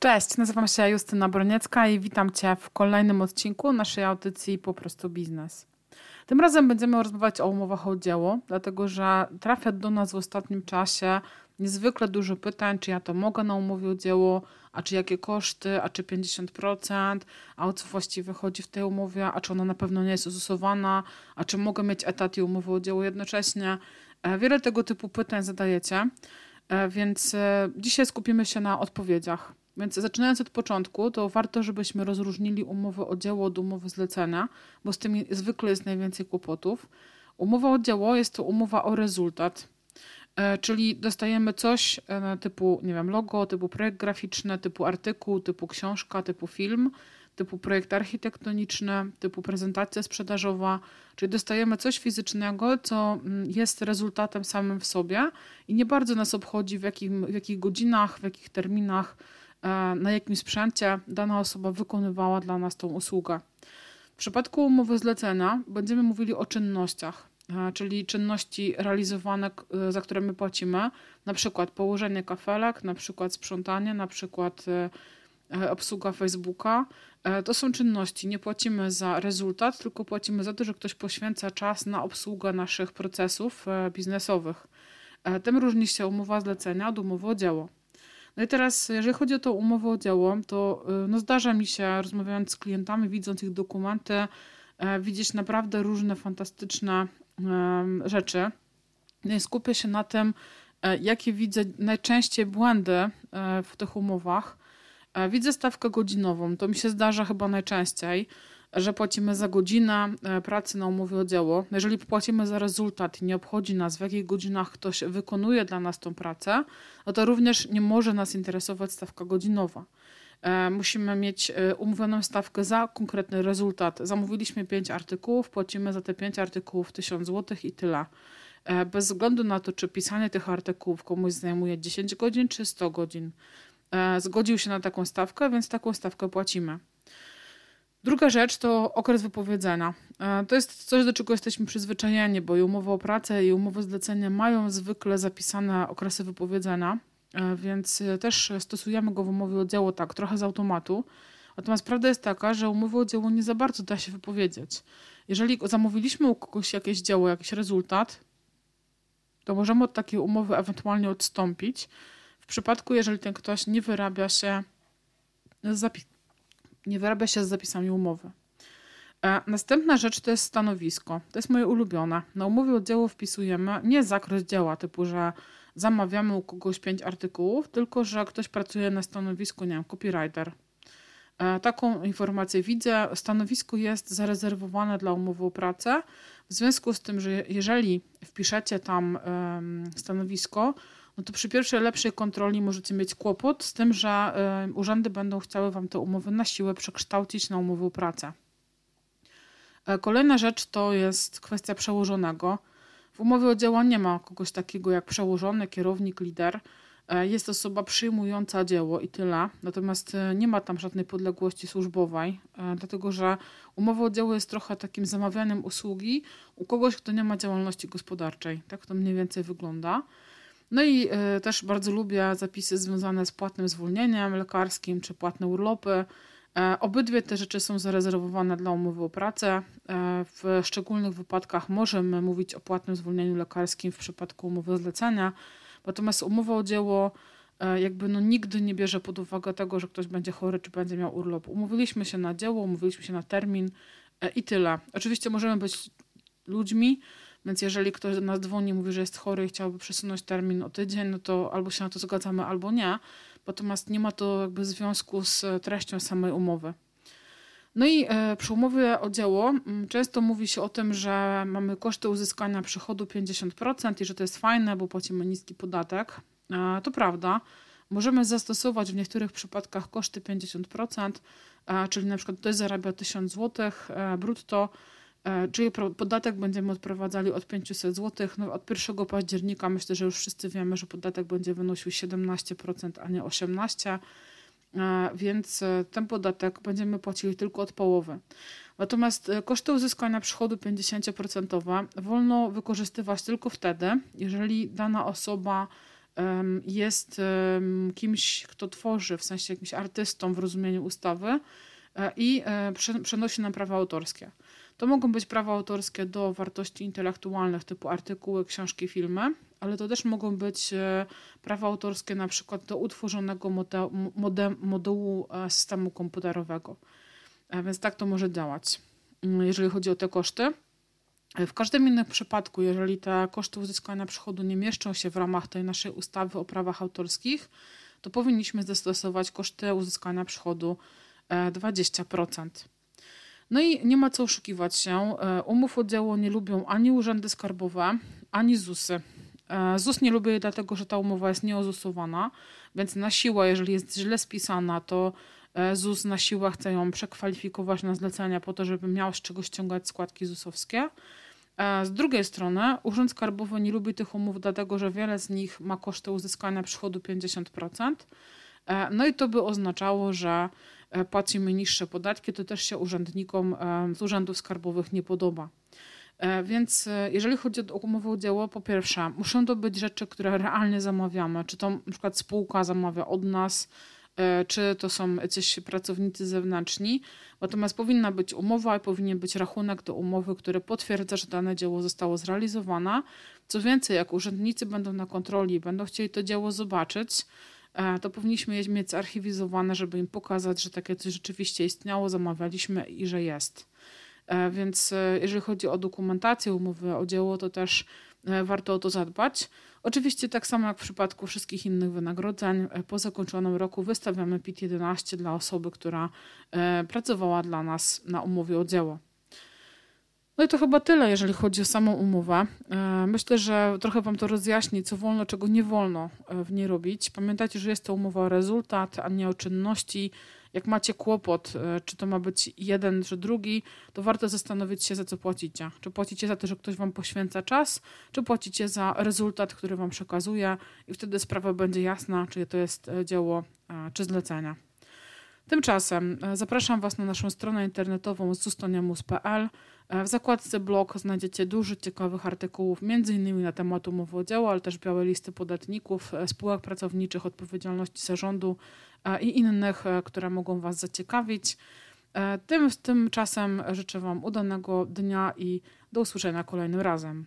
Cześć, nazywam się Justyna Broniecka i witam Cię w kolejnym odcinku naszej audycji Po prostu Biznes. Tym razem będziemy rozmawiać o umowach o dzieło, dlatego że trafia do nas w ostatnim czasie niezwykle dużo pytań, czy ja to mogę na umowie o dzieło, a czy jakie koszty, a czy 50%, a o co właściwie chodzi w tej umowie, a czy ona na pewno nie jest uzusowana, a czy mogę mieć etat i umowę o dzieło jednocześnie. E, wiele tego typu pytań zadajecie, e, więc e, dzisiaj skupimy się na odpowiedziach. Więc zaczynając od początku, to warto, żebyśmy rozróżnili umowę o dzieło od umowy zlecenia, bo z tymi zwykle jest najwięcej kłopotów. Umowa o dzieło jest to umowa o rezultat, e, czyli dostajemy coś e, typu, nie wiem, logo, typu projekt graficzny, typu artykuł, typu książka, typu film, typu projekt architektoniczny, typu prezentacja sprzedażowa, czyli dostajemy coś fizycznego, co mm, jest rezultatem samym w sobie i nie bardzo nas obchodzi w, jakim, w jakich godzinach, w jakich terminach na jakim sprzęcie dana osoba wykonywała dla nas tą usługę. W przypadku umowy zlecenia będziemy mówili o czynnościach, e, czyli czynności realizowane, e, za które my płacimy, na przykład położenie kafelek, na przykład sprzątanie, na przykład obsługa Facebooka. To są czynności. Nie płacimy za rezultat, tylko płacimy za to, że ktoś poświęca czas na obsługę naszych procesów biznesowych. Tym różni się umowa zlecenia od umowy o dzieło. No i teraz, jeżeli chodzi o tą umowę o dzieło, to y, no zdarza mi się, rozmawiając z klientami, widząc ich dokumenty, e, widzieć naprawdę różne fantastyczne rzeczy. No skupię się na tym, e, jakie widzę najczęściej błędy e, w tych umowach. Widzę stawkę godzinową, to mi się zdarza chyba najczęściej że płacimy za godzinę e, pracy na umowie o dzieło. Jeżeli płacimy za rezultat i nie obchodzi nas, w jakich godzinach ktoś wykonuje dla nas tą pracę, no to również nie może nas interesować stawka godzinowa. E, musimy mieć e, umówioną stawkę za konkretny rezultat. Zamówiliśmy 5 artykułów, płacimy za te 5 artykułów 1000 zł i tyle. Bez względu na to, czy pisanie tych artykułów komuś zajmuje 10 godzin czy 100 godzin. Zgodził się na taką stawkę, więc taką stawkę płacimy. Druga rzecz to okres wypowiedzenia. E, to jest coś, do czego jesteśmy przyzwyczajeni, bo i umowa o pracę, i umowy zlecenia mają zwykle zapisane okresy wypowiedzenia, e, więc też stosujemy go w umowie o dzieło tak, trochę z automatu. Natomiast prawda jest taka, że umowy o dzieło nie za bardzo da się wypowiedzieć. Jeżeli zamówiliśmy u kogoś jakieś dzieło, jakiś rezultat, to możemy od takiej umowy ewentualnie odstąpić. W przypadku, jeżeli ten ktoś nie wyrabia się z zapisów nie wyrabia się z zapisami umowy. E, następna rzecz to jest stanowisko. To jest moje ulubione. Na umowie o dzieło wpisujemy nie zakres dzieła, typu, że zamawiamy u kogoś pięć artykułów, tylko że ktoś pracuje na stanowisku, nie wiem, copywriter. E, taką informację widzę. Stanowisko jest zarezerwowane dla umowy o pracę. W związku z tym, że jeżeli wpiszecie tam stanowisko, no to przy pierwszej lepszej kontroli możecie mieć kłopot z tym, że y, urzędy będą chciały Wam te umowy na siłę przekształcić na umowy o pracę. E, kolejna rzecz to jest kwestia przełożonego. W umowie o dzieło nie ma kogoś takiego jak przełożony, kierownik, lider. E, jest osoba przyjmująca dzieło i tyle. Natomiast nie ma tam żadnej podległości służbowej, dlatego że umowa o dzieło jest trochę takim zamawianiem usługi u kogoś, kto nie ma działalności gospodarczej. Tak to mniej więcej wygląda. No i y, też bardzo lubię zapisy związane z płatnym zwolnieniem lekarskim czy płatne urlopy. E, obydwie te rzeczy są zarezerwowane dla umowy o pracę. E, w szczególnych wypadkach możemy mówić o płatnym zwolnieniu lekarskim w przypadku umowy zlecenia, natomiast umowa o dzieło e, jakby no nigdy nie bierze pod uwagę tego, że ktoś będzie chory czy będzie miał urlop. Umówiliśmy się na dzieło, umówiliśmy się na termin i tyle. Oczywiście możemy być ludźmi, więc jeżeli ktoś do nas dzwoni, mówi, że jest chory i chciałby przesunąć termin o tydzień, no to albo się na to zgadzamy, albo nie. Natomiast nie ma to jakby związku z treścią samej umowy. No i e, przy umowie o dzieło często mówi się o tym, że mamy koszty uzyskania przychodu 50% i że to jest fajne, bo płacimy niski podatek. E, to prawda. Możemy zastosować w niektórych przypadkach koszty 50%, e, czyli na przykład ktoś zarabia 1000 zł brutto, E, czyli podatek będziemy odprowadzali od 500 zł. No, od 1 października myślę, że już wszyscy wiemy, że podatek będzie wynosił 17%, a nie 18%, e, więc e, ten podatek będziemy płacili tylko od połowy. Natomiast koszty uzyskania przychodu 50% wolno wykorzystywać tylko wtedy, jeżeli dana osoba jest kimś, kto tworzy, w sensie jakimś artystą w rozumieniu ustawy e, i e, przenosi nam prawa autorskie. To mogą być prawa autorskie do wartości intelektualnych typu artykuły, książki, filmy, ale to też mogą być e, prawa autorskie na przykład do utworzonego modułu systemu komputerowego. Więc tak to może działać, jeżeli chodzi o te koszty. W każdym innym przypadku, jeżeli te koszty uzyskania przychodu nie mieszczą się w ramach tej naszej ustawy o prawach autorskich, to powinniśmy zastosować koszty uzyskania przychodu 20%. E, no i nie ma co oszukiwać się. E, umów o dzieło nie lubią ani urzędy skarbowe, ani ZUSy. E, ZUS nie lubi dlatego, że ta umowa jest nieozusowana, więc na siłę, jeżeli jest źle spisana, to ZUS na siłę chce ją przekwalifikować na zlecenia po to, żeby miał z czego ściągać składki ZUSowskie. Z drugiej strony Urząd Skarbowy nie lubi tych umów, dlatego że wiele z nich ma koszty uzyskania przychodu 50%. E, no i to by oznaczało, że e, płacimy niższe podatki, to też się urzędnikom e, z urzędów skarbowych nie podoba. Więc jeżeli chodzi o umowę o dzieło, po pierwsze, muszą to być rzeczy, które realnie zamawiamy. Czy to na przykład spółka zamawia od nas, E, czy to są jacyś pracownicy zewnętrzni. Natomiast powinna być umowa i powinien być rachunek do umowy, który potwierdza, że dane dzieło zostało zrealizowane. Co więcej, jak urzędnicy będą na kontroli i będą chcieli to dzieło zobaczyć, e, to powinniśmy je mieć zarchiwizowane, żeby im pokazać, że takie coś rzeczywiście istniało, zamawialiśmy i że jest. E, więc jeżeli chodzi o dokumentację umowy o dzieło, to też warto o to zadbać. Oczywiście tak samo jak w przypadku wszystkich innych wynagrodzeń, e, po zakończonym roku wystawiamy PIT-11 dla osoby, która e, pracowała dla nas na umowie o dzieło. No i to chyba tyle, jeżeli chodzi o samą umowę. E, myślę, że trochę Wam to rozjaśni, co wolno, czego nie wolno w niej robić. Pamiętajcie, że jest to umowa o rezultat, a nie o czynności jak macie kłopot, e, czy to ma być jeden, czy drugi, to warto zastanowić się, za co płacicie. Czy płacicie za to, że ktoś wam poświęca czas, czy płacicie za rezultat, który wam przekazuje i wtedy sprawa będzie jasna, czy to jest e, dzieło, e, czy zlecenia. Tymczasem zapraszam Was na naszą stronę internetową zustoniamus.pl. W zakładce blog znajdziecie dużo ciekawych artykułów, m.in. na temat umowy o dzieło, ale też białe listy podatników, spółek pracowniczych, odpowiedzialności zarządu, i innych, e, które mogą Was zaciekawić. E, tym, tymczasem życzę Wam udanego dnia i do usłyszenia kolejnym razem.